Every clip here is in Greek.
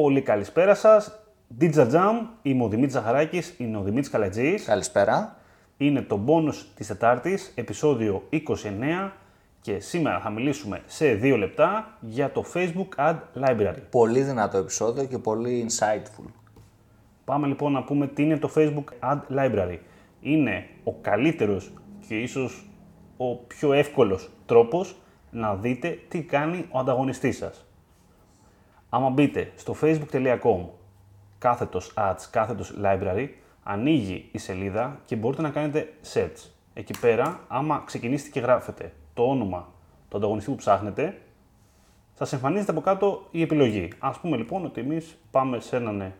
Πολύ καλησπέρα σας. Digital Jam, είμαι ο Δημήτρης Ζαχαράκης, είναι ο Δημήτρης Καλατζή. Καλησπέρα. Είναι το bonus της Τετάρτης, επεισόδιο 29 και σήμερα θα μιλήσουμε σε δύο λεπτά για το Facebook Ad Library. Πολύ δυνατό επεισόδιο και πολύ insightful. Πάμε λοιπόν να πούμε τι είναι το Facebook Ad Library. Είναι ο καλύτερος και ίσως ο πιο εύκολος τρόπος να δείτε τι κάνει ο ανταγωνιστής σας. Άμα μπείτε στο facebook.com κάθετος ads, κάθετος library, ανοίγει η σελίδα και μπορείτε να κάνετε search. Εκεί πέρα, άμα ξεκινήσετε και γράφετε το όνομα του ανταγωνιστή που ψάχνετε, σας εμφανίζεται από κάτω η επιλογή. Α πούμε λοιπόν ότι εμείς πάμε σε έναν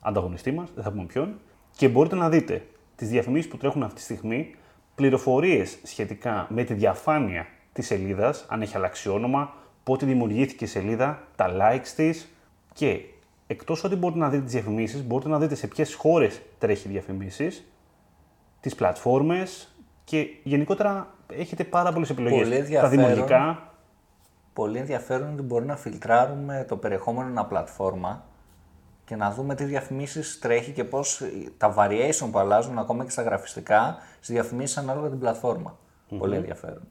ανταγωνιστή μας, δεν θα πούμε ποιον, και μπορείτε να δείτε τις διαφημίσεις που τρέχουν αυτή τη στιγμή, πληροφορίες σχετικά με τη διαφάνεια της σελίδας, αν έχει αλλάξει όνομα, πότε δημιουργήθηκε η σελίδα, τα likes της και εκτός ότι μπορείτε να δείτε τις διαφημίσεις, μπορείτε να δείτε σε ποιες χώρες τρέχει διαφημίσεις, τις πλατφόρμες και γενικότερα έχετε πάρα πολλές επιλογές. Πολύ Τα δημιουργικά. Πολύ ενδιαφέρον ότι μπορεί να φιλτράρουμε το περιεχόμενο ένα πλατφόρμα και να δούμε τι διαφημίσεις τρέχει και πώς τα variation που αλλάζουν ακόμα και στα γραφιστικά στις διαφημίσεις ανάλογα την πλατφορμα Πολύ ενδιαφέρον.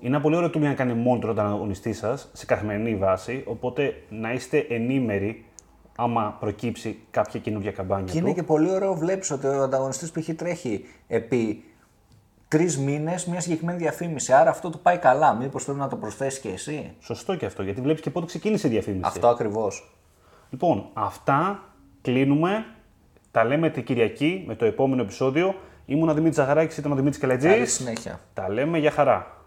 Είναι ένα πολύ ωραίο tool για να κάνει monitor τον ανταγωνιστή σας σε καθημερινή βάση, οπότε να είστε ενήμεροι άμα προκύψει κάποια καινούργια καμπάνια. Και είναι και πολύ ωραίο, βλέπεις ότι ο ανταγωνιστής π.χ. τρέχει επί τρεις μήνες μια συγκεκριμένη διαφήμιση. Άρα αυτό του πάει καλά. Μήπως πρέπει να το προσθέσεις και εσύ; Σωστό και αυτό, γιατί βλέπεις και πότε ξεκίνησε η διαφήμιση. Αυτό ακριβώς. Λοιπόν, αυτά κλείνουμε. Τα λέμε την Κυριακή με το επόμενο επεισόδιο. Ήμουν ο Δημήτρης Ζαχαράκης, ήταν ο Δημήτρης Καλετζή. Καλή συνέχεια. Τα λέμε για χαρά.